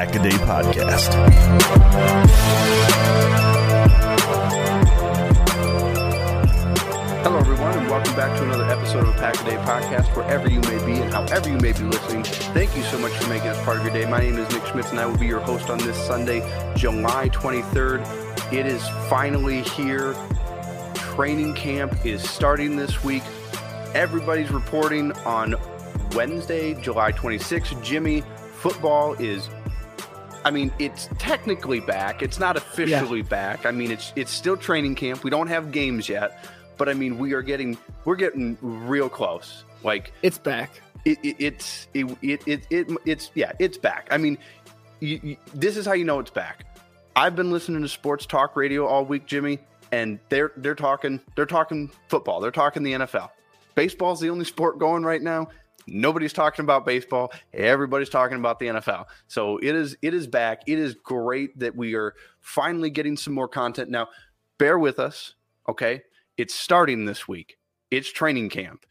This is the Pack a Day Podcast. Hello, everyone, and welcome back to another episode of the Pack a Day Podcast, wherever you may be and however you may be listening. Thank you so much for making us part of your day. My name is Nick Schmitz, and I will be your host on this Sunday, July 23rd. It is finally here training camp is starting this week. Everybody's reporting on Wednesday, July 26th. Jimmy, football is I mean, it's technically back. It's not officially yeah. back. I mean, it's it's still training camp. We don't have games yet, but I mean, we are getting we're getting real close. Like it's back. It, it it's it, it, it it it's yeah, it's back. I mean, you, you, this is how you know it's back. I've been listening to sports talk radio all week, Jimmy and they're they're talking they're talking football. They're talking the NFL. Baseball's the only sport going right now. Nobody's talking about baseball. Everybody's talking about the NFL. So it is it is back. It is great that we are finally getting some more content. Now, bear with us, okay? It's starting this week. It's training camp.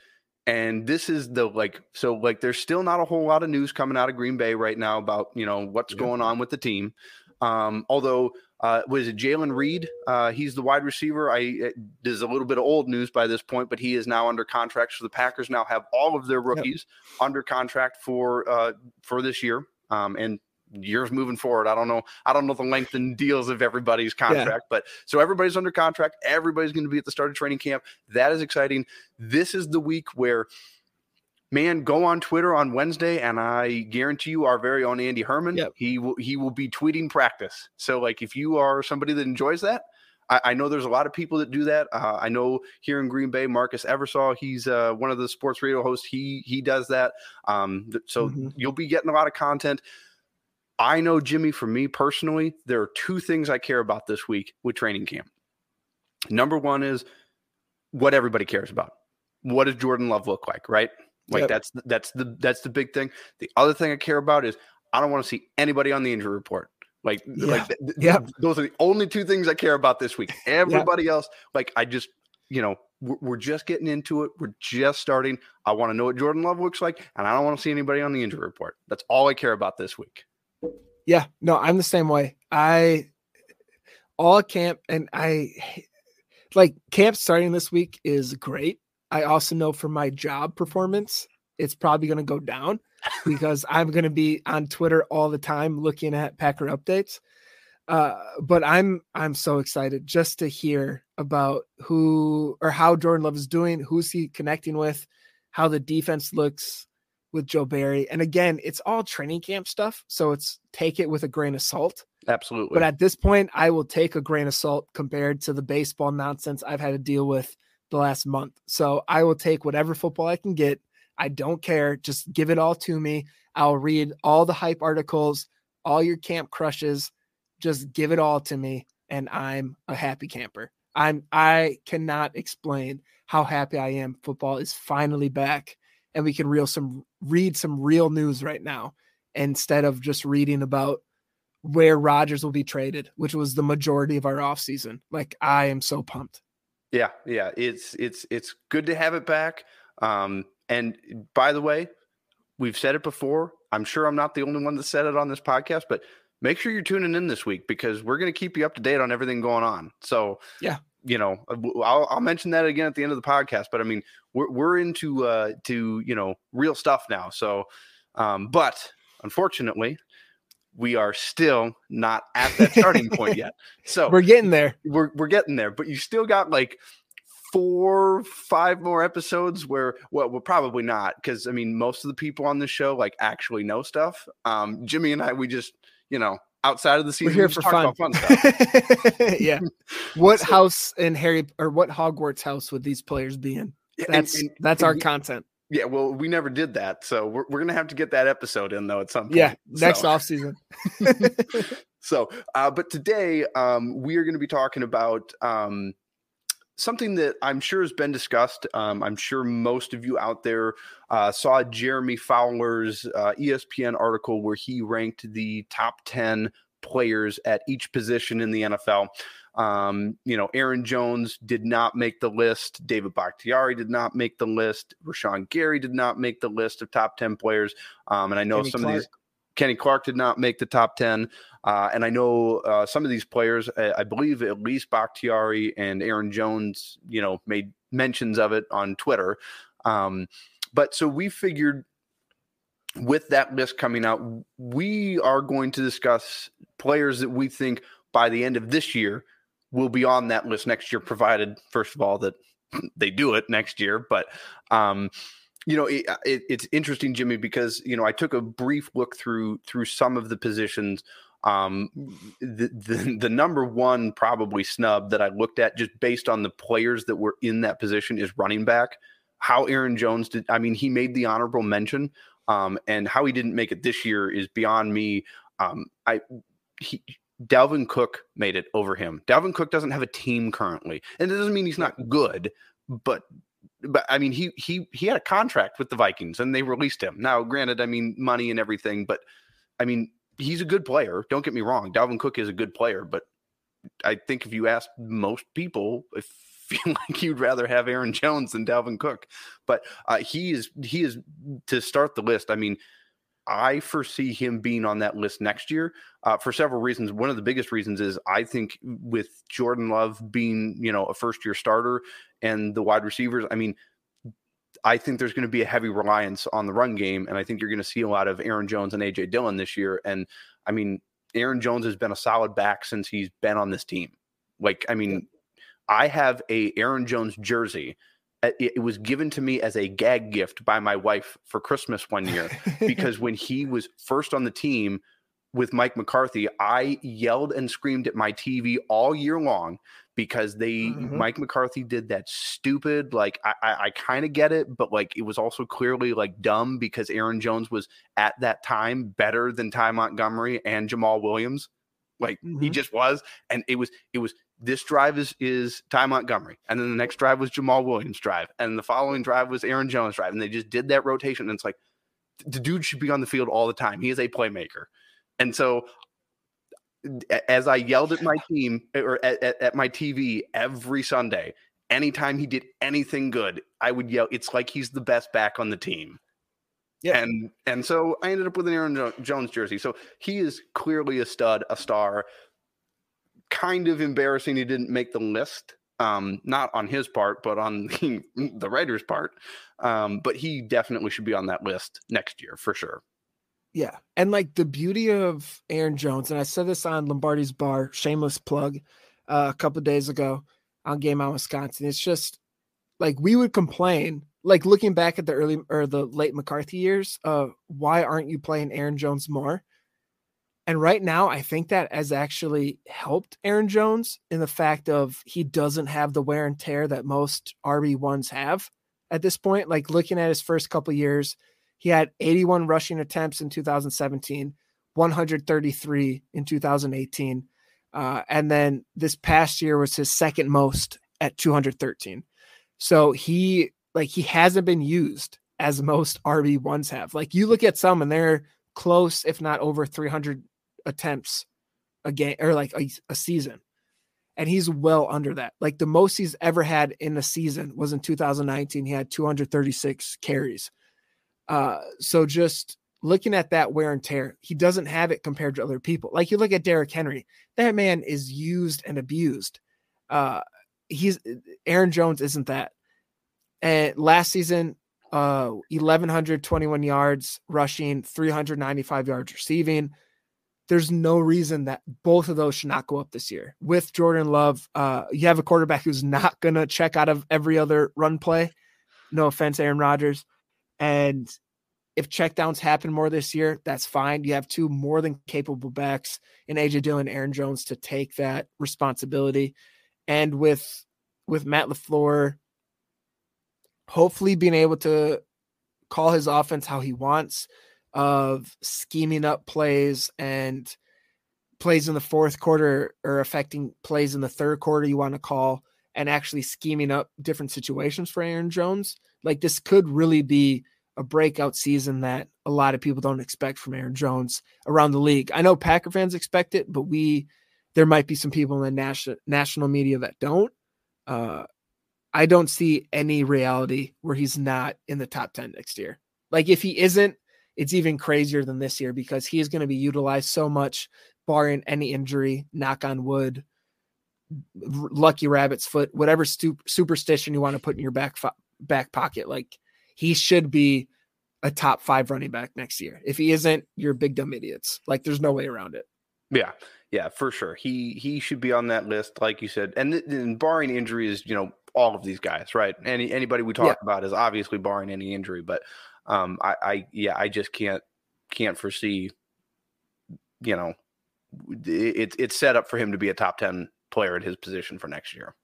And this is the like so like there's still not a whole lot of news coming out of Green Bay right now about, you know, what's yeah. going on with the team. Um, although uh, was it Jayden Reed? Uh, he's the wide receiver. I there's a little bit of old news by this point, but he is now under contract. So the Packers now have all of their rookies yep. under contract for uh, for this year um, and years moving forward. I don't know. I don't know the length and deals of everybody's contract, yeah. but so everybody's under contract. Everybody's going to be at the start of training camp. That is exciting. This is the week where man, go on Twitter on Wednesday, and I guarantee you, our very own Andy Herman, yep. he will he will be tweeting practice. So, like, if you are somebody that enjoys that, I, I know there's a lot of people that do that. Uh, I know here in Green Bay, Marcus Eversole, he's uh, one of the sports radio hosts. He he does that. Um, so mm-hmm. you'll be getting a lot of content. I know Jimmy. For me personally, there are two things I care about this week with training camp. Number one is what everybody cares about. What does Jordan Love look like, right? Like yep. that's that's the that's the big thing. The other thing I care about is I don't want to see anybody on the injury report. Like, yeah. like, yeah, those are the only two things I care about this week. Everybody yeah. else, like, I just, you know, we're, we're, just getting into it. We're just starting. I want to know what Jordan Love looks like, and I don't want to see anybody on the injury report. That's all I care about this week. Yeah, no, I'm the same way. I all camp, and I like camp starting this week is great I also know for my job performance, it's probably going to go down because I'm going to be on Twitter all the time looking at Packer updates. Uh, but I'm I'm so excited just to hear about who or how Jordan Love is doing, who's he connecting with, how the defense looks with Joe Barry. And again, it's all training camp stuff, so it's take it with a grain of salt. Absolutely. But at this point, I will take a grain of salt compared to the baseball nonsense I've had to deal with the last month. So I will take whatever football I can get. I don't care. Just give it all to me. I'll read all the hype articles, all your camp crushes. Just give it all to me. And I'm a happy camper. I'm I cannot explain how happy I am. Football is finally back and we can real some read some real news right now instead of just reading about where Rodgers will be traded, which was the majority of our offseason. Like I am so pumped. Yeah, yeah, it's it's it's good to have it back. Um, and by the way, we've said it before. I'm sure I'm not the only one that said it on this podcast, but make sure you're tuning in this week because we're going to keep you up to date on everything going on. So yeah, you know, uh, I'll, I'll mention that again at the end of the podcast. But I mean, we're we're into uh, to you know real stuff now. So, um, but unfortunately, we are still not at that starting point yet. So we're getting there. We're we're getting there, but you still got like four, five more episodes where well, well probably not because I mean most of the people on the show like actually know stuff. Um, Jimmy and I, we just you know outside of the season, we're here for fun. fun stuff. yeah. What so, house in Harry or what Hogwarts house would these players be in? That's and, and, that's and our content. Yeah, well, we never did that, so we're, we're gonna have to get that episode in though at some point. Yeah, next so. off season. so, uh, but today um, we are going to be talking about um, something that I'm sure has been discussed. Um, I'm sure most of you out there uh, saw Jeremy Fowler's uh, ESPN article where he ranked the top 10 players at each position in the NFL. Um, you know, Aaron Jones did not make the list. David Bakhtiari did not make the list. Rashan Gary did not make the list of top 10 players. Um, and I know Kenny some Clark. of these Kenny Clark did not make the top 10. Uh, and I know uh, some of these players, I, I, believe at least Bakhtiari and Aaron Jones, you know, made mentions of it on Twitter. Um, but so we figured with that list coming out, we are going to discuss players that we think by the end of this year will be on that list next year, provided, first of all, that they do it next year. But, um, you know, it, it, it's interesting, Jimmy, because you know I took a brief look through through some of the positions. Um, the, the the number one probably snub that I looked at just based on the players that were in that position is running back. How Aaron Jones did, I mean, he made the honorable mention, um, and how he didn't make it this year is beyond me. Um, I he Dalvin Cook made it over him. Dalvin Cook doesn't have a team currently, and it doesn't mean he's not good, but but I mean, he he he had a contract with the Vikings and they released him. Now, granted, I mean money and everything, but I mean he's a good player. Don't get me wrong, Dalvin Cook is a good player, but I think if you ask most people, I feel like you'd rather have Aaron Jones than Dalvin Cook. But uh, he is he is to start the list. I mean, I foresee him being on that list next year uh, for several reasons. One of the biggest reasons is I think with Jordan Love being, you know, a first year starter and the wide receivers, I mean, I think there's going to be a heavy reliance on the run game. And I think you're going to see a lot of Aaron Jones and AJ Dillon this year. And I mean, Aaron Jones has been a solid back since he's been on this team. Like, I mean, I have a Aaron Jones jersey it was given to me as a gag gift by my wife for Christmas one year because when he was first on the team with Mike McCarthy, I yelled and screamed at my TV all year long because they mm-hmm. Mike McCarthy did that stupid like I I, I kind of get it, but like it was also clearly like dumb because Aaron Jones was at that time better than Ty Montgomery and Jamaal Williams. Like mm-hmm. he just was, and it was it was this drive is is Ty Montgomery, and then the next drive was Jamaal Williams' drive, and the following drive was Aaron Jones' drive, and they just did that rotation. And it's like the dude should be on the field all the time. He is a playmaker, and so as I yelled at my team or at, at, at my TV every Sunday, anytime he did anything good, I would yell, "It's like he's the best back on the team." Yeah, and and so I ended up with an Aaron Jones jersey. So he is clearly a stud, a star kind of embarrassing he didn't make the list. Um, not on his part, but on the, the writer's part. Um, but he definitely should be on that list next year for sure. Yeah. And like the beauty of Aaron Jones, and I said this on Lombardi's Bar, shameless plug, uh, a couple days ago on Game On Wisconsin. It's just like we would complain, like looking back at the early or the late McCarthy years, uh, why aren't you playing Aaron Jones more? And right now, I think that has actually helped Aaron Jones in the fact of he doesn't have the wear and tear that most RB ones have at this point. Like looking at his first couple years, he had 81 rushing attempts in 2017, 133 in 2018, uh, and then this past year was his second most at 213. So he like he hasn't been used as most RB ones have. Like you look at some and they're close, if not over 300 attempts a game or like a, a season. and he's well under that. Like the most he's ever had in a season was in 2019. He had 236 carries. Uh, so just looking at that wear and tear, he doesn't have it compared to other people. Like you look at Derrick Henry, that man is used and abused. Uh, he's Aaron Jones isn't that. And last season, uh, 1121 yards rushing, 395 yards receiving there's no reason that both of those should not go up this year. With Jordan Love, uh, you have a quarterback who's not going to check out of every other run play. No offense, Aaron Rodgers. And if checkdowns happen more this year, that's fine. You have two more than capable backs in AJ Dillon, and Aaron Jones to take that responsibility. And with with Matt LaFleur, hopefully being able to call his offense how he wants of scheming up plays and plays in the fourth quarter or affecting plays in the third quarter you want to call and actually scheming up different situations for Aaron Jones. Like this could really be a breakout season that a lot of people don't expect from Aaron Jones around the league. I know Packer fans expect it, but we there might be some people in the national national media that don't. Uh, I don't see any reality where he's not in the top 10 next year. Like if he isn't, it's even crazier than this year because he is going to be utilized so much, barring any injury, knock on wood, lucky rabbit's foot, whatever stu- superstition you want to put in your back fo- back pocket. Like he should be a top five running back next year. If he isn't, you're big dumb idiots. Like there's no way around it. Yeah, yeah, for sure. He he should be on that list, like you said. And, and barring injuries, you know, all of these guys, right? Any anybody we talk yeah. about is obviously barring any injury, but um, I, I yeah, I just can't can't foresee. You know, it's it's set up for him to be a top ten player at his position for next year.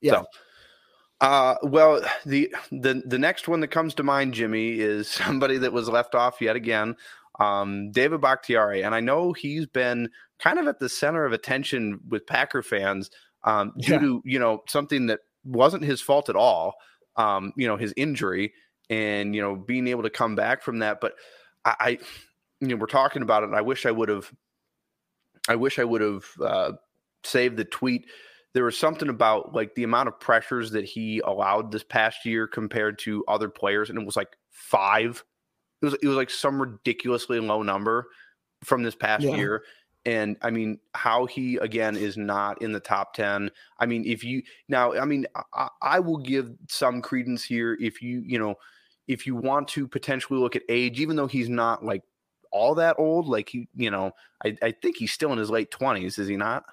Yeah. So, uh, well, the the the next one that comes to mind, Jimmy, is somebody that was left off yet again. Um, David Bakhtiari, and I know he's been kind of at the center of attention with Packer fans um, due yeah. to you know something that wasn't his fault at all. Um, you know, his injury and you know being able to come back from that. But I, I you know, we're talking about it. And I wish I would have. I wish I would have uh, saved the tweet. There was something about like the amount of pressures that he allowed this past year compared to other players, and it was like five. It was it was like some ridiculously low number from this past yeah. year. And I mean, how he again is not in the top 10. I mean, if you now, I mean, I, I will give some credence here if you, you know, if you want to potentially look at age, even though he's not like all that old, like he, you know, I, I think he's still in his late 20s, is he not?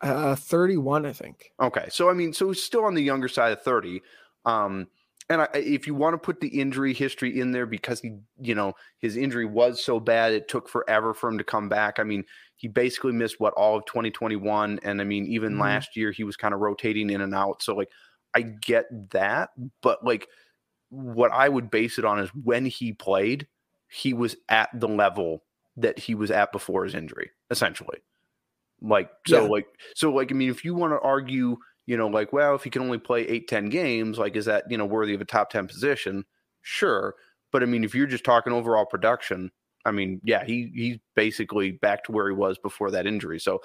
Uh, 31, I think. Okay. So, I mean, so he's still on the younger side of 30. Um, and I, if you want to put the injury history in there because he, you know, his injury was so bad, it took forever for him to come back. I mean, he basically missed what all of 2021. And I mean, even mm-hmm. last year, he was kind of rotating in and out. So, like, I get that. But, like, what I would base it on is when he played, he was at the level that he was at before his injury, essentially. Like, so, yeah. like, so, like, I mean, if you want to argue, you know, like, well, if he can only play eight, 10 games, like, is that, you know, worthy of a top 10 position? Sure. But I mean, if you're just talking overall production, I mean, yeah, he he's basically back to where he was before that injury. So,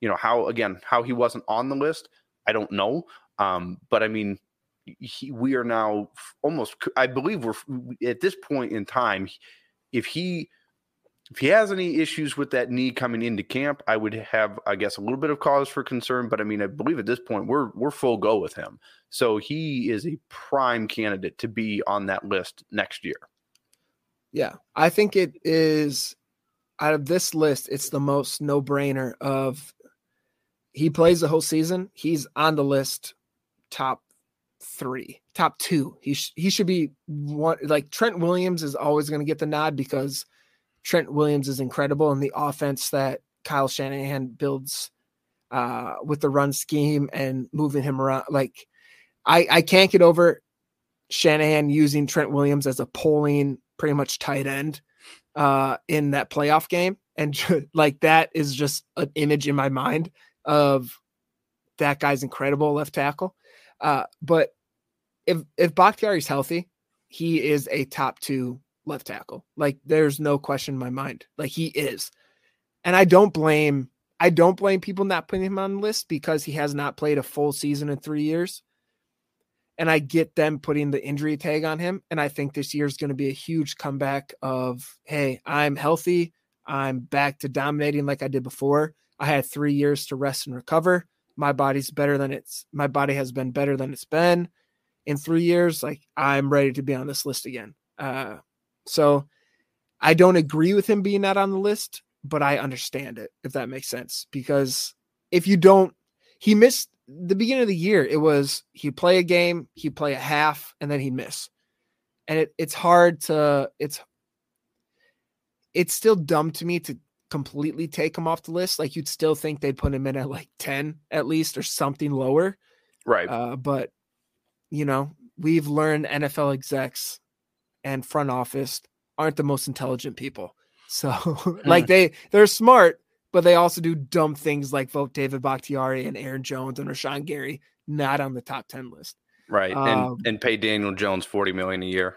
you know, how again, how he wasn't on the list, I don't know. Um, but I mean, he, we are now almost, I believe we're at this point in time, if he if he has any issues with that knee coming into camp, I would have, I guess, a little bit of cause for concern. But I mean, I believe at this point we're we're full go with him. So he is a prime candidate to be on that list next year. Yeah, I think it is out of this list, it's the most no brainer of he plays the whole season. He's on the list, top three, top two. He sh- he should be one. Like Trent Williams is always going to get the nod because Trent Williams is incredible in the offense that Kyle Shanahan builds uh, with the run scheme and moving him around. Like, I, I can't get over Shanahan using Trent Williams as a polling pretty much tight end uh, in that playoff game. And like that is just an image in my mind of that guy's incredible left tackle. Uh, but if if Bakhtiari's healthy, he is a top two left tackle. Like there's no question in my mind. Like he is. And I don't blame I don't blame people not putting him on the list because he has not played a full season in three years. And I get them putting the injury tag on him. And I think this year is going to be a huge comeback of, hey, I'm healthy. I'm back to dominating like I did before. I had three years to rest and recover. My body's better than it's my body has been better than it's been in three years. Like I'm ready to be on this list again. Uh, so I don't agree with him being not on the list, but I understand it if that makes sense. Because if you don't, he missed the beginning of the year. It was he'd play a game, he'd play a half, and then he'd miss. And it, it's hard to it's it's still dumb to me to completely take him off the list. Like you'd still think they'd put him in at like 10 at least or something lower. Right. Uh, but you know, we've learned NFL execs and front office aren't the most intelligent people. So like they they're smart, but they also do dumb things like vote David Bakhtiari and Aaron Jones and Rashan Gary not on the top 10 list. Right. Um, and and pay Daniel Jones 40 million a year.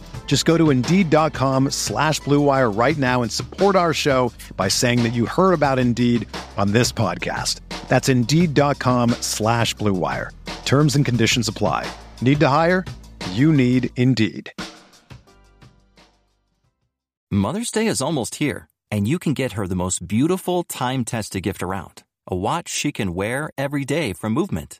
Just go to Indeed.com slash BlueWire right now and support our show by saying that you heard about Indeed on this podcast. That's Indeed.com slash BlueWire. Terms and conditions apply. Need to hire? You need Indeed. Mother's Day is almost here, and you can get her the most beautiful time-tested gift around. A watch she can wear every day from Movement.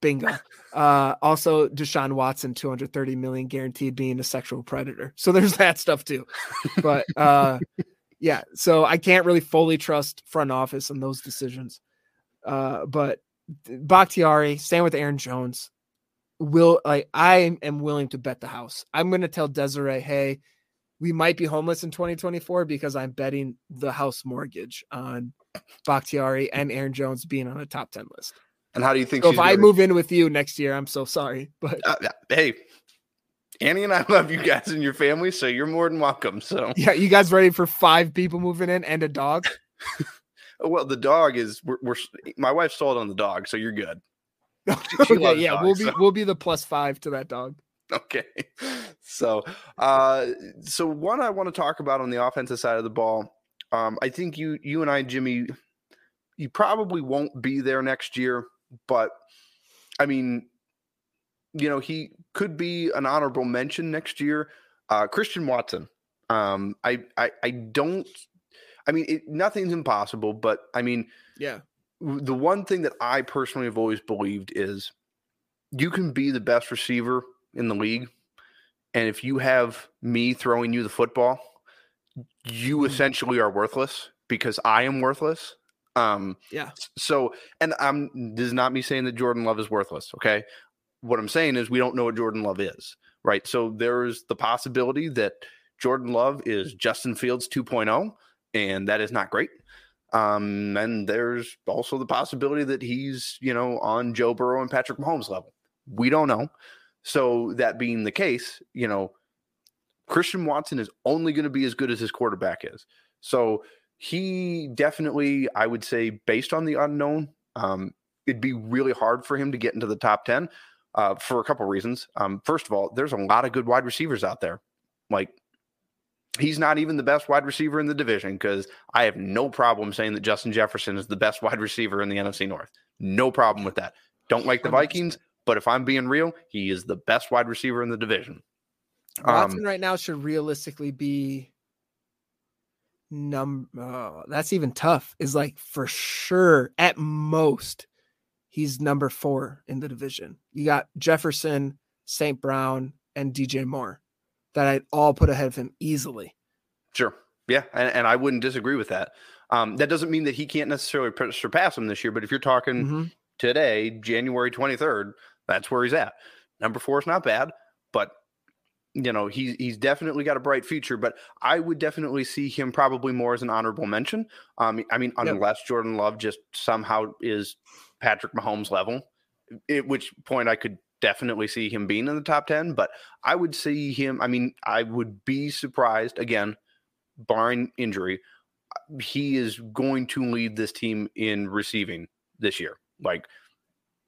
Bingo. Uh, also, Deshaun Watson, 230 million guaranteed being a sexual predator. So there's that stuff too. But uh, yeah, so I can't really fully trust front office and those decisions. Uh, but Bakhtiari, staying with Aaron Jones, will like I am willing to bet the house. I'm going to tell Desiree, hey, we might be homeless in 2024 because I'm betting the house mortgage on Bakhtiari and Aaron Jones being on a top 10 list. And how do you think? So if I move in with you next year, I'm so sorry, but uh, hey, Annie and I love you guys and your family, so you're more than welcome. So yeah, you guys ready for five people moving in and a dog? well, the dog is we're, we're my wife sold on the dog, so you're good. okay, yeah, we'll be so. we'll be the plus five to that dog. Okay. So, uh, so one I want to talk about on the offensive side of the ball. Um, I think you, you and I, Jimmy, you probably won't be there next year, but I mean, you know, he could be an honorable mention next year. Uh, Christian Watson. Um, I, I, I don't. I mean, it, nothing's impossible, but I mean, yeah. The one thing that I personally have always believed is you can be the best receiver in the league. And if you have me throwing you the football, you mm. essentially are worthless because I am worthless. Um, yeah. So, and I'm this is not me saying that Jordan Love is worthless. Okay. What I'm saying is we don't know what Jordan Love is, right? So there's the possibility that Jordan Love is Justin Fields 2.0, and that is not great. Um, and there's also the possibility that he's, you know, on Joe Burrow and Patrick Mahomes level. We don't know. So that being the case, you know, Christian Watson is only going to be as good as his quarterback is. So he definitely, I would say, based on the unknown, um, it'd be really hard for him to get into the top 10 uh, for a couple reasons. Um, first of all, there's a lot of good wide receivers out there. Like, he's not even the best wide receiver in the division because I have no problem saying that Justin Jefferson is the best wide receiver in the NFC North. No problem with that. Don't like the Vikings, but if I'm being real, he is the best wide receiver in the division. Watson um, right now should realistically be num oh, that's even tough is like for sure at most he's number four in the division. You got jefferson st brown and dj moore that i'd all put ahead of him easily. Sure. Yeah and, and i wouldn't disagree with that. Um, that doesn't mean that he can't necessarily surpass him this year but if you're talking mm-hmm. today january 23rd that's where he's at. Number four is not bad you know he's he's definitely got a bright future but i would definitely see him probably more as an honorable mention um i mean yep. unless jordan love just somehow is patrick mahomes level at which point i could definitely see him being in the top 10 but i would see him i mean i would be surprised again barring injury he is going to lead this team in receiving this year like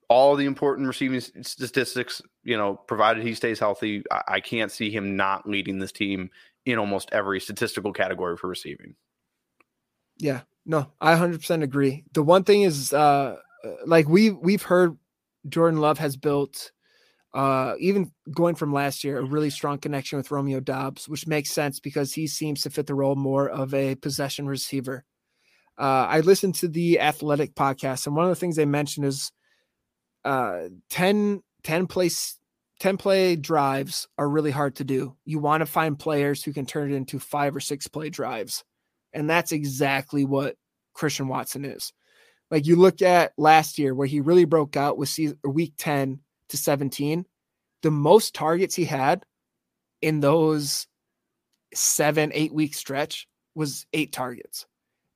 all the important receiving statistics, you know, provided he stays healthy, I, I can't see him not leading this team in almost every statistical category for receiving. Yeah, no, I 100% agree. The one thing is, uh, like we we've heard, Jordan Love has built, uh, even going from last year, a really strong connection with Romeo Doubs, which makes sense because he seems to fit the role more of a possession receiver. Uh, I listened to the Athletic podcast, and one of the things they mentioned is uh 10 10 place 10 play drives are really hard to do. You want to find players who can turn it into five or six play drives. And that's exactly what Christian Watson is. Like you look at last year where he really broke out with season, week 10 to 17, the most targets he had in those seven, eight week stretch was eight targets.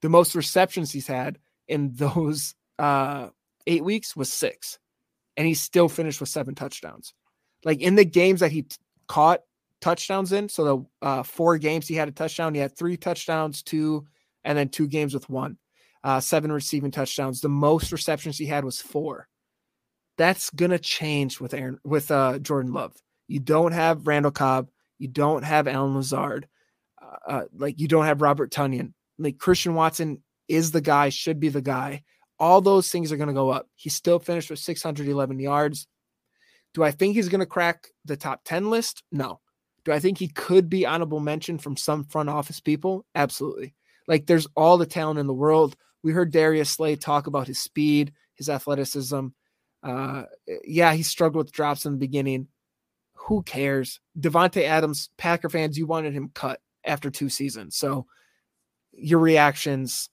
The most receptions he's had in those uh, eight weeks was six and he still finished with seven touchdowns. Like in the games that he t- caught touchdowns in, so the uh, four games he had a touchdown, he had three touchdowns, two, and then two games with one, uh, seven receiving touchdowns. The most receptions he had was four. That's gonna change with Aaron with uh, Jordan Love. You don't have Randall Cobb, you don't have Allen Lazard, uh, uh like you don't have Robert Tonyan. Like Christian Watson is the guy, should be the guy all those things are going to go up. He still finished with 611 yards. Do I think he's going to crack the top 10 list? No. Do I think he could be honorable mention from some front office people? Absolutely. Like there's all the talent in the world. We heard Darius Slay talk about his speed, his athleticism. Uh, yeah, he struggled with drops in the beginning. Who cares? Davante Adams, Packer fans, you wanted him cut after two seasons. So your reactions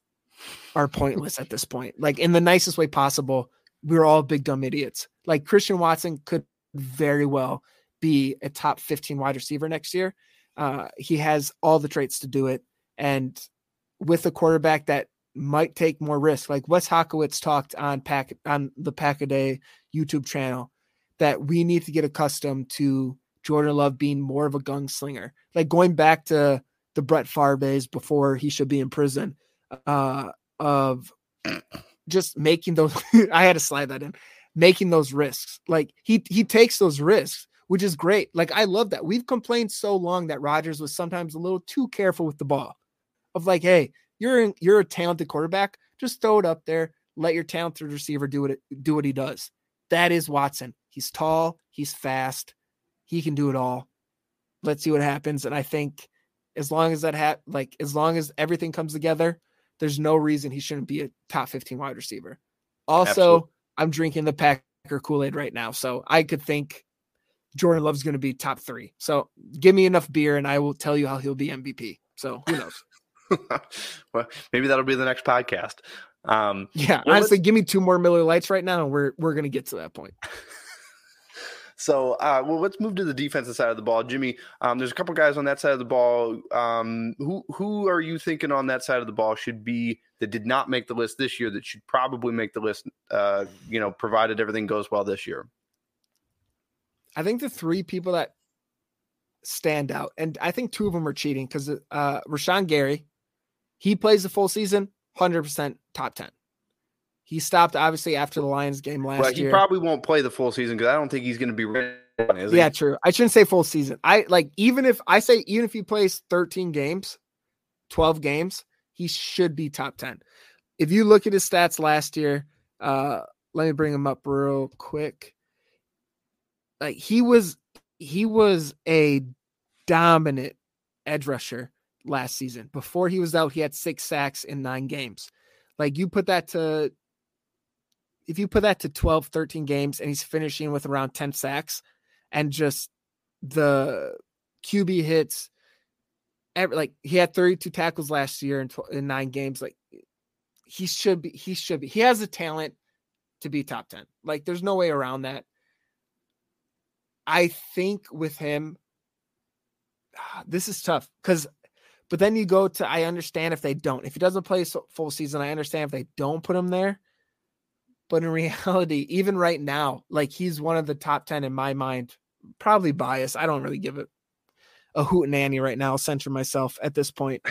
are pointless at this point. Like in the nicest way possible, we're all big dumb idiots. Like Christian Watson could very well be a top 15 wide receiver next year. Uh, he has all the traits to do it. And with a quarterback that might take more risk, like Wes Hodkiewicz talked on pack on the Pack a Day YouTube channel, that we need to get accustomed to Jordan Love being more of a gunslinger. Like going back to the Brett Favre days before he should be in prison uh, of just making those. I had to slide that in, making those risks. Like he he takes those risks, which is great. Like I love that. We've complained so long that Rodgers was sometimes a little too careful with the ball. Of like, hey, you're in, you're a talented quarterback. Just throw it up there. Let your talented receiver do what it, do what he does. That is Watson. He's tall. He's fast. He can do it all. Let's see what happens. And I think as long as that ha- like as long as everything comes together, there's no reason he shouldn't be a top 15 wide receiver. Also, Absolutely. I'm drinking the Packer Kool Aid right now. So I could think Jordan Love's going to be top three. So give me enough beer and I will tell you how he'll be MVP. So who knows? well, maybe that'll be the next podcast. Um, yeah, well, honestly, give me two more Miller Lights right now, and we're we're gonna get to that point. So, uh, well, let's move to the defensive side of the ball, Jimmy. Um, there's a couple guys on that side of the ball. Um, who who are you thinking on that side of the ball should be that did not make the list this year that should probably make the list? Uh, you know, provided everything goes well this year. I think the three people that stand out, and I think two of them are cheating because uh, Rashan Gary, he plays the full season, hundred percent top ten. He stopped obviously after the Lions game last well, he year. He probably won't play the full season because I don't think he's going to be ready. yeah, true. I shouldn't say full season. I like even if I say even if he plays 13 games, 12 games, he should be top 10. If you look at his stats last year, uh let me bring him up real quick. Like he was he was a dominant edge rusher last season. Before he was out, he had six sacks in nine games. Like you put that to if you put that to 12, 13 games and he's finishing with around 10 sacks and just the QB hits, every, like he had 32 tackles last year in, 12, in nine games. Like he should be, he should be, he has the talent to be top 10. Like there's no way around that. I think with him, ah, this is tough because, but then you go to, I understand if they don't, if he doesn't play full season, I understand if they don't put him there but in reality, even right now, like he's one of the top 10 in my mind. Probably biased. I don't really give it a hoot and Annie right now. I'll censor myself at this point.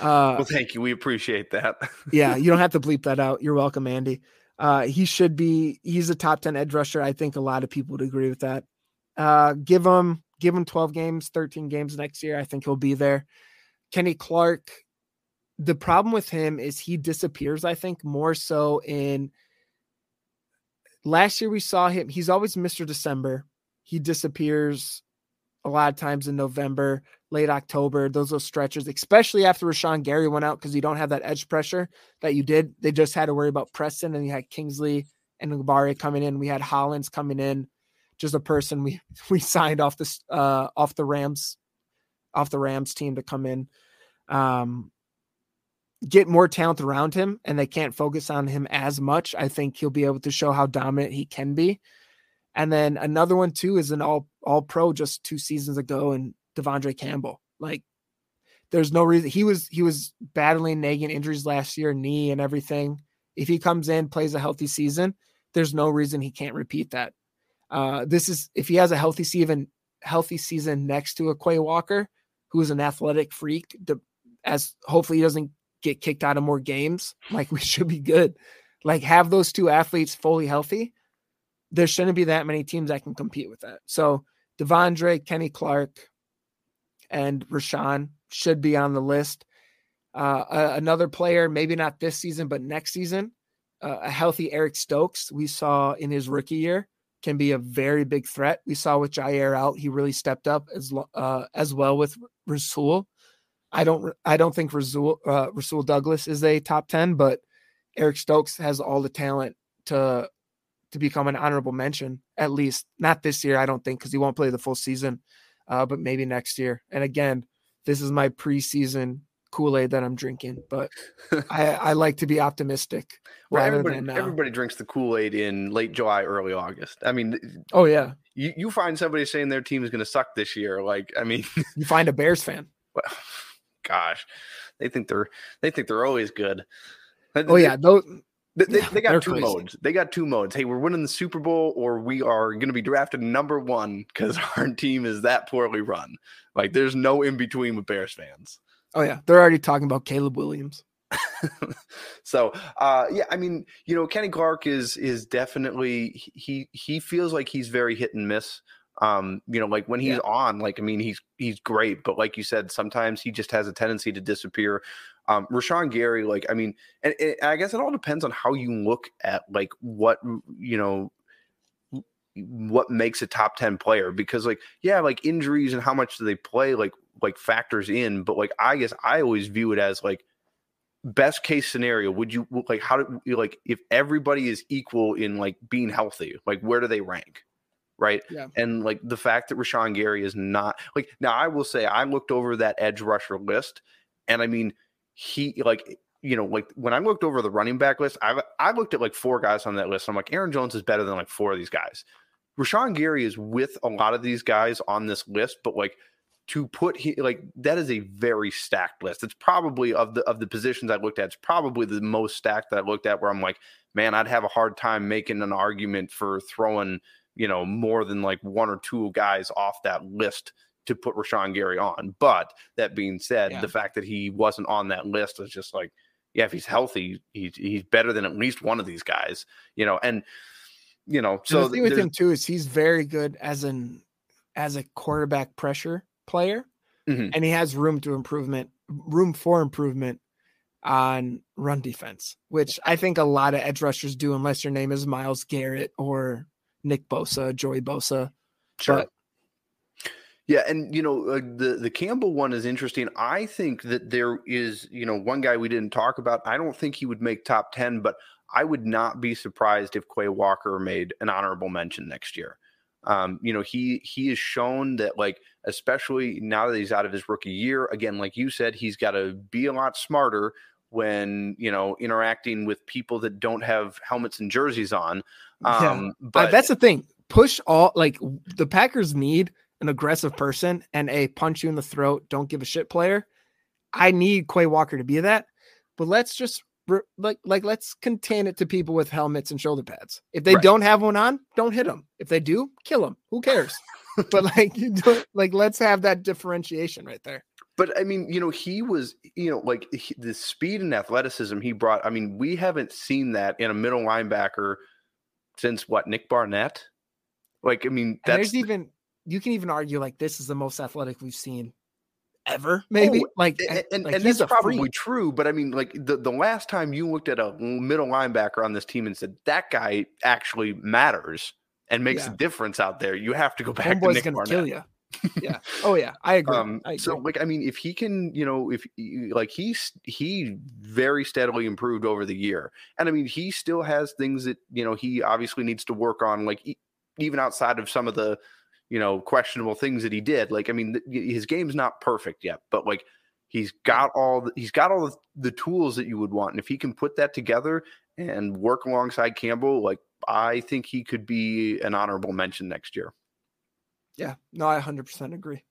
Uh, well, thank you. We appreciate that. yeah, you don't have to bleep that out. You're welcome, Andy. Uh, he should be. He's a top ten edge rusher. I think a lot of people would agree with that. Uh, give him give him 12 games, 13 games next year. I think he'll be there. Kenny Clark. The problem with him is he disappears. I think more so in Last year we saw him, he's always Mr. December. He disappears a lot of times in November, late October, those are stretches, especially after Rashan Gary went out because you don't have that edge pressure that you did. They just had to worry about Preston and you had Kingsley and Enagbare coming in. We had Hollins coming in, just a person we we signed off this uh off the Rams off the Rams team to come in. Um get more talent around him and they can't focus on him as much, I think he'll be able to show how dominant he can be. And then another one too is an all all pro just two seasons ago and De'Vondre Campbell. Like there's no reason he was he was battling nagging injuries last year, knee and everything. If he comes in, plays a healthy season, there's no reason he can't repeat that. Uh, this is if he has a healthy season, healthy season next to a Quay Walker, who is an athletic freak, as hopefully he doesn't get kicked out of more games, like we should be good. Like have those two athletes fully healthy. There shouldn't be that many teams that can compete with that. So De'Vondre, Kenny Clark, and Rashan should be on the list. Uh, uh, another player, maybe not this season, but next season, uh, a healthy Eric Stokes we saw in his rookie year can be a very big threat. We saw with Jaire out, he really stepped up as uh, as well with Rasul. I don't I don't think Rasul, uh, Rasul Douglas is a top 10, but Eric Stokes has all the talent to to become an honorable mention at least. Not this year I don't think because he won't play the full season uh, but maybe next year. And again this is my preseason Kool-Aid that I'm drinking but I, I like to be optimistic well, everybody, than, uh, everybody drinks the Kool-Aid in late July early August. I mean oh yeah. you, you find somebody saying their team is going to suck this year like I mean you find a Bears fan. Well, gosh, they think they're they think they're always good. Oh yeah, those, they, they, they got two crazy. modes. They got two modes. Hey, we're winning the Super Bowl, or we are going to be drafted number one because our team is that poorly run. Like, there's no in between with Bears fans. Oh yeah, they're already talking about Caleb Williams. so uh yeah i mean you know kenny clark is is definitely he he feels like he's very hit and miss um, you know, like when he's yeah. on, like I mean, he's he's great, but like you said, sometimes he just has a tendency to disappear. Um, Rashan Gary, like I mean, and, and I guess it all depends on how you look at like what you know what makes a top 10 player because like yeah like injuries and how much do they play like like factors in but like i guess i always view it as like best case scenario would you like how do you like if everybody is equal in like being healthy like where do they rank right? Yeah. And like the fact that Rashan Gary is not like now, I will say I looked over that edge rusher list, and I mean he like eh, you know like when I looked over the running back list, I I looked at like four guys on that list. I'm like Aaron Jones is better than like four of these guys. Rashan Gary is with a lot of these guys on this list, but like to put he like that is a very stacked list. It's probably of the of the positions I looked at, it's probably the most stacked that I looked at where I'm like, man, I'd have a hard time making an argument for throwing, you know, more than like one or two guys off that list to put Rashan Gary on. But that being said, yeah. the fact that he wasn't on that list is just like, yeah, if he's healthy, he's he's better than at least one of these guys, you know, and you know, so and the thing with him too is he's very good as an as a quarterback pressure player, mm-hmm. and he has room to improvement, room for improvement on run defense, which I think a lot of edge rushers do, unless your name is Myles Garrett or Nick Bosa, Joey Bosa. Sure. But, yeah, and you know uh, the the Campbell one is interesting. I think that there is you know one guy we didn't talk about. I don't think he would make top ten, but I would not be surprised if Quay Walker made an honorable mention next year. Um, you know, he he has shown that like, especially now that he's out of his rookie year, again, like you said, he's got to be a lot smarter when you know interacting with people that don't have helmets and jerseys on. Um, yeah. but that's the thing. Push all like the Packers need an aggressive person and a punch you in the throat, don't give a shit player. I need Quay Walker to be that. But let's just like like let's contain it to people with helmets and shoulder pads. If they right. don't have one on, don't hit them. If they do, kill them. Who cares? but like you do, like let's have that differentiation right there. But I mean, you know, he was, you know, like he, the speed and athleticism he brought. I mean, we haven't seen that in a middle linebacker since what Nick Barnett. Like, I mean, that's there's even you can even argue like this is the most athletic we've seen ever, oh, maybe. Oh, like, and, and, like and that's probably freak. true. But I mean, like the, the last time you looked at a middle linebacker on this team and said that guy actually matters and makes yeah. a difference out there, you have to go back. Homeboy's to Nick gonna Barnett. kill you. Yeah. Oh yeah, I agree. Um, I agree. So like, I mean, if he can, you know, if like he's he very steadily improved over the year, and I mean, he still has things that you know he obviously needs to work on, like even outside of some of the you know, questionable things that he did. Like, I mean, his game's not perfect yet, but like he's got all the, he's got all the, the tools that you would want, and if he can put that together and work alongside Campbell, like I think he could be an honorable mention next year. Yeah, no, I 100% agree.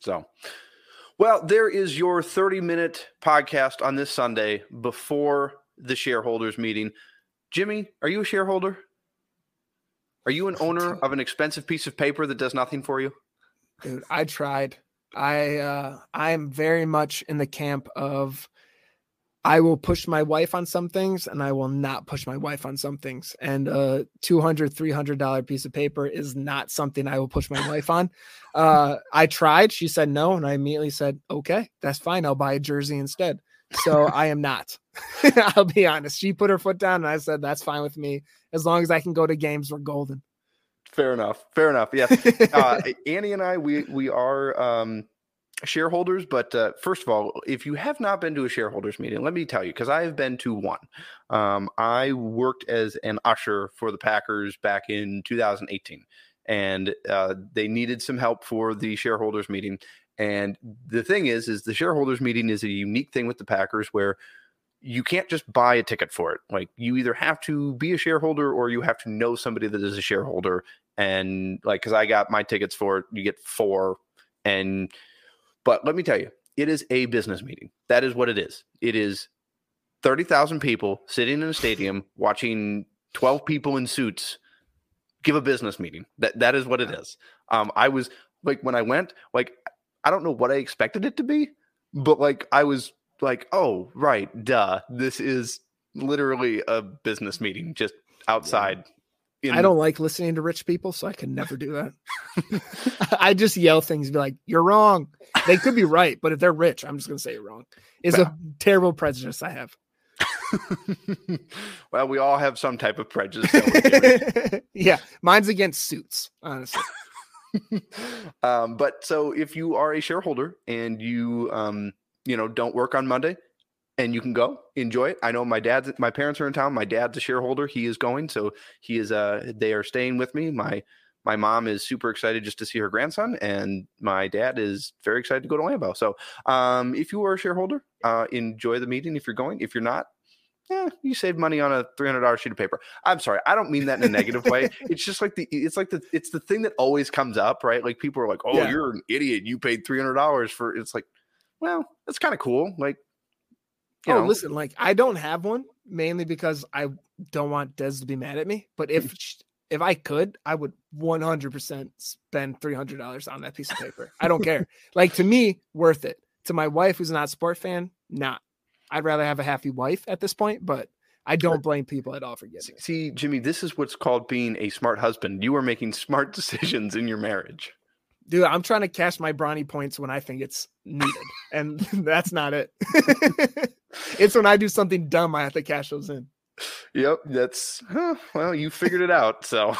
So, well, there is your 30 minute podcast on this Sunday before the shareholders meeting. Jimmy, are you a shareholder? Are you an owner of an expensive piece of paper that does nothing for you? Dude, I tried. I uh I am very much in the camp of I will push my wife on some things and I will not push my wife on some things. And a $200, 300 dollar piece of paper is not something I will push my wife on. Uh I tried, she said no and I immediately said, "Okay, that's fine. I'll buy a jersey instead." So I am not. I'll be honest. She put her foot down and I said, that's fine with me. As long as I can go to games, we're golden. Fair enough. Fair enough. Yeah. Uh, Annie and I, we, we are, um, shareholders. But uh, first of all, if you have not been to a shareholders meeting, let me tell you, because I have been to one. Um, I worked as an usher for the Packers back in 2018, and uh, they needed some help for the shareholders meeting. And the thing is, is the shareholders meeting is a unique thing with the Packers where you can't just buy a ticket for it. Like you either have to be a shareholder or you have to know somebody that is a shareholder. And like, cause I got my tickets for it, you get four. And, but let me tell you, it is a business meeting. That is what it is. It is 30,000 people sitting in a stadium watching 12 people in suits give a business meeting. That, that is what it is. Um, I was like, when I went, like, I don't know what I expected it to be, but like I was like, oh, right, duh. This is literally a business meeting just outside. In... I don't like listening to rich people, so I can never do that. I just yell things and be like, you're wrong. They could be right, but if they're rich, I'm just going to say you're wrong. Is a terrible prejudice I have. well, we all have some type of prejudice. yeah, mine's against suits, honestly. um, but so if you are a shareholder and you um, you know don't work on Monday and you can go enjoy it. I know my dad's my parents are in town. My dad's a shareholder. He is going, so he is uh they are staying with me. My my mom is super excited just to see her grandson, and my dad is very excited to go to Lambeau. So, um, if you are a shareholder, uh, enjoy the meeting. If you're going, if you're not, eh, you save money on a three hundred dollar sheet of paper. I'm sorry, I don't mean that in a negative way. It's just like the it's like the it's the thing that always comes up, right? Like people are like, "Oh, Yeah. you're an idiot. You paid three hundred dollars for." It's like, well, that's kind of cool. Like, you oh, know, listen, like I don't have one mainly because I don't want Des to be mad at me. But Mm. if if I could, I would 100% spend $300 on that piece of paper. I don't care. Like to me, worth it. To my wife, who's not a sport fan, not. I'd rather have a happy wife at this point, but I don't blame people at all for getting it. see, Jimmy, this is what's called being a smart husband. You are making smart decisions in your marriage. Dude, I'm trying to cash my brownie points when I think it's needed, and that's not it. It's when I do something dumb, I have to cash those in. Yep, that's huh, well, you figured it out. So,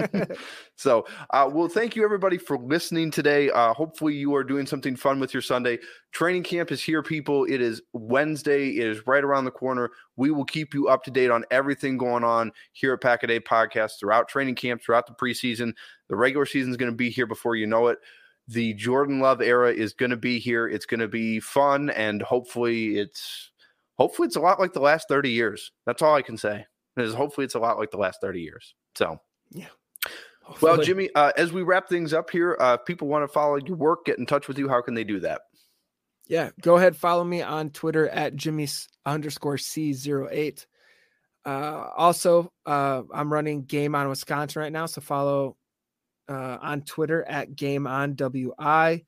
so uh, well, thank you everybody for listening today. Uh, hopefully, you are doing something fun with your Sunday. Training camp is here, people. It is Wednesday. It is right around the corner. We will keep you up to date on everything going on here at Pack a Day Podcast throughout training camp, throughout the preseason. The regular season is going to be here before you know it. The Jordan Love era is going to be here. It's going to be fun, and hopefully, it's hopefully it's a lot like the last 30 years. That's all I can say. Is hopefully it's a lot like the last 30 years. So, yeah. well, Jimmy, uh, as we wrap things up here, uh, if people want to follow your work, get in touch with you, how can they do that? Yeah, go ahead. Follow me on Twitter at Jimmy underscore C08. Uh, also, uh, I'm running Game On Wisconsin right now. So follow uh, on Twitter at Game On WI.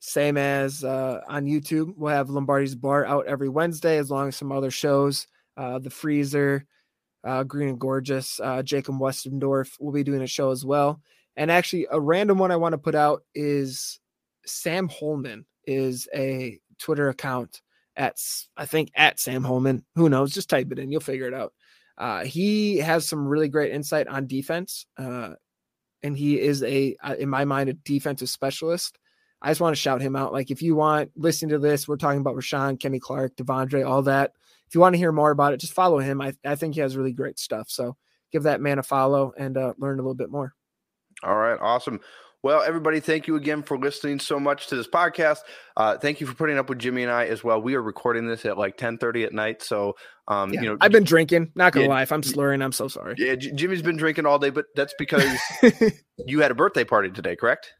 Same as uh, on YouTube. We'll have Lombardi's Bar out every Wednesday, as long as some other shows. Uh, the Freezer, uh, Green and Gorgeous, uh, Jacob Westendorf will be doing a show as well. And actually, a random one I want to put out is Sam Holman is a Twitter account at I think at Sam Holman. Who knows? Just type it in, you'll figure it out. Uh, he has some really great insight on defense, uh, and he is a, uh, in my mind, a defensive specialist. I just want to shout him out. Like, if you want listening to this, we're talking about Rashan, Kenny Clark, De'Vondre, all that. If you want to hear more about it, just follow him. I, I think he has really great stuff. So give that man a follow and uh, learn a little bit more. All right, awesome. Well, everybody, thank you again for listening so much to this podcast. Uh, thank you for putting up with Jimmy and I as well. We are recording this at like 10:30 at night, so um, Yeah, you know, I've been drinking. Not gonna Yeah. lie, if I'm slurring, I'm so sorry. yeah, Jimmy's been drinking all day, but that's because you had a birthday party today, correct?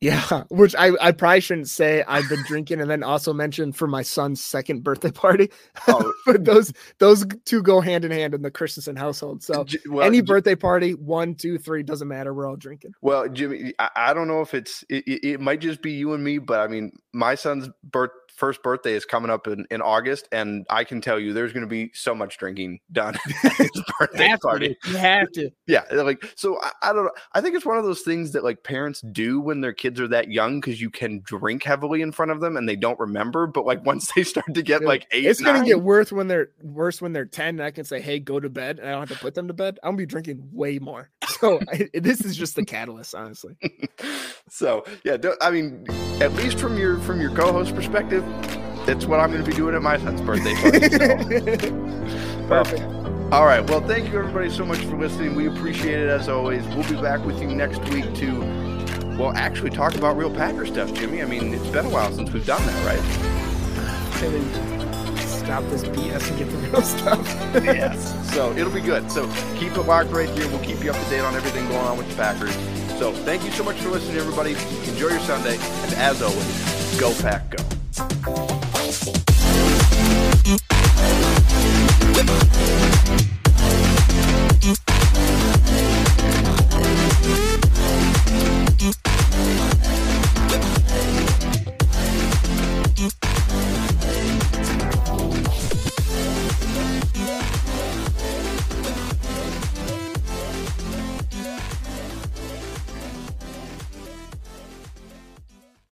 Yeah, which I, I probably shouldn't say I've been drinking and then also mentioned for my son's second birthday party. Oh. but those those two go hand in hand in the Christensen household. So well, any birthday party, one, two, three, doesn't matter. We're all drinking. Well, Jimmy, I, I don't know if it's it, it, it might just be you and me, but I mean, my son's birth first birthday is coming up in, in August, and I can tell you there's going to be so much drinking done at his birthday Have to, party. dude. You have to. Yeah, like so. I, I don't know. I think it's one of those things that like parents do when their kids are that young because you can drink heavily in front of them and they don't remember. But like once they start to get Dude, like eight, It's gonna get worse when they're worse when they're 10 and I can say, hey, go to bed, and I don't have to put them to bed. I'm gonna be drinking way more. So I, this is just the catalyst, honestly. so yeah, I mean, at least from your from your co-host perspective, that's what I'm going to be doing at my son's birthday party. so. Perfect. all right. Well, thank you everybody so much for listening. We appreciate it as always. We'll be back with you next week to, well, actually talk about real Packer stuff, Jimmy. I mean, it's been a while since we've done that, right? Stop this BS and get the real stuff? yes. So it'll be good. So keep it locked right here. We'll keep you up to date on everything going on with the Packers. So thank you so much for listening, everybody. Enjoy your Sunday, and as always, go Pack, go.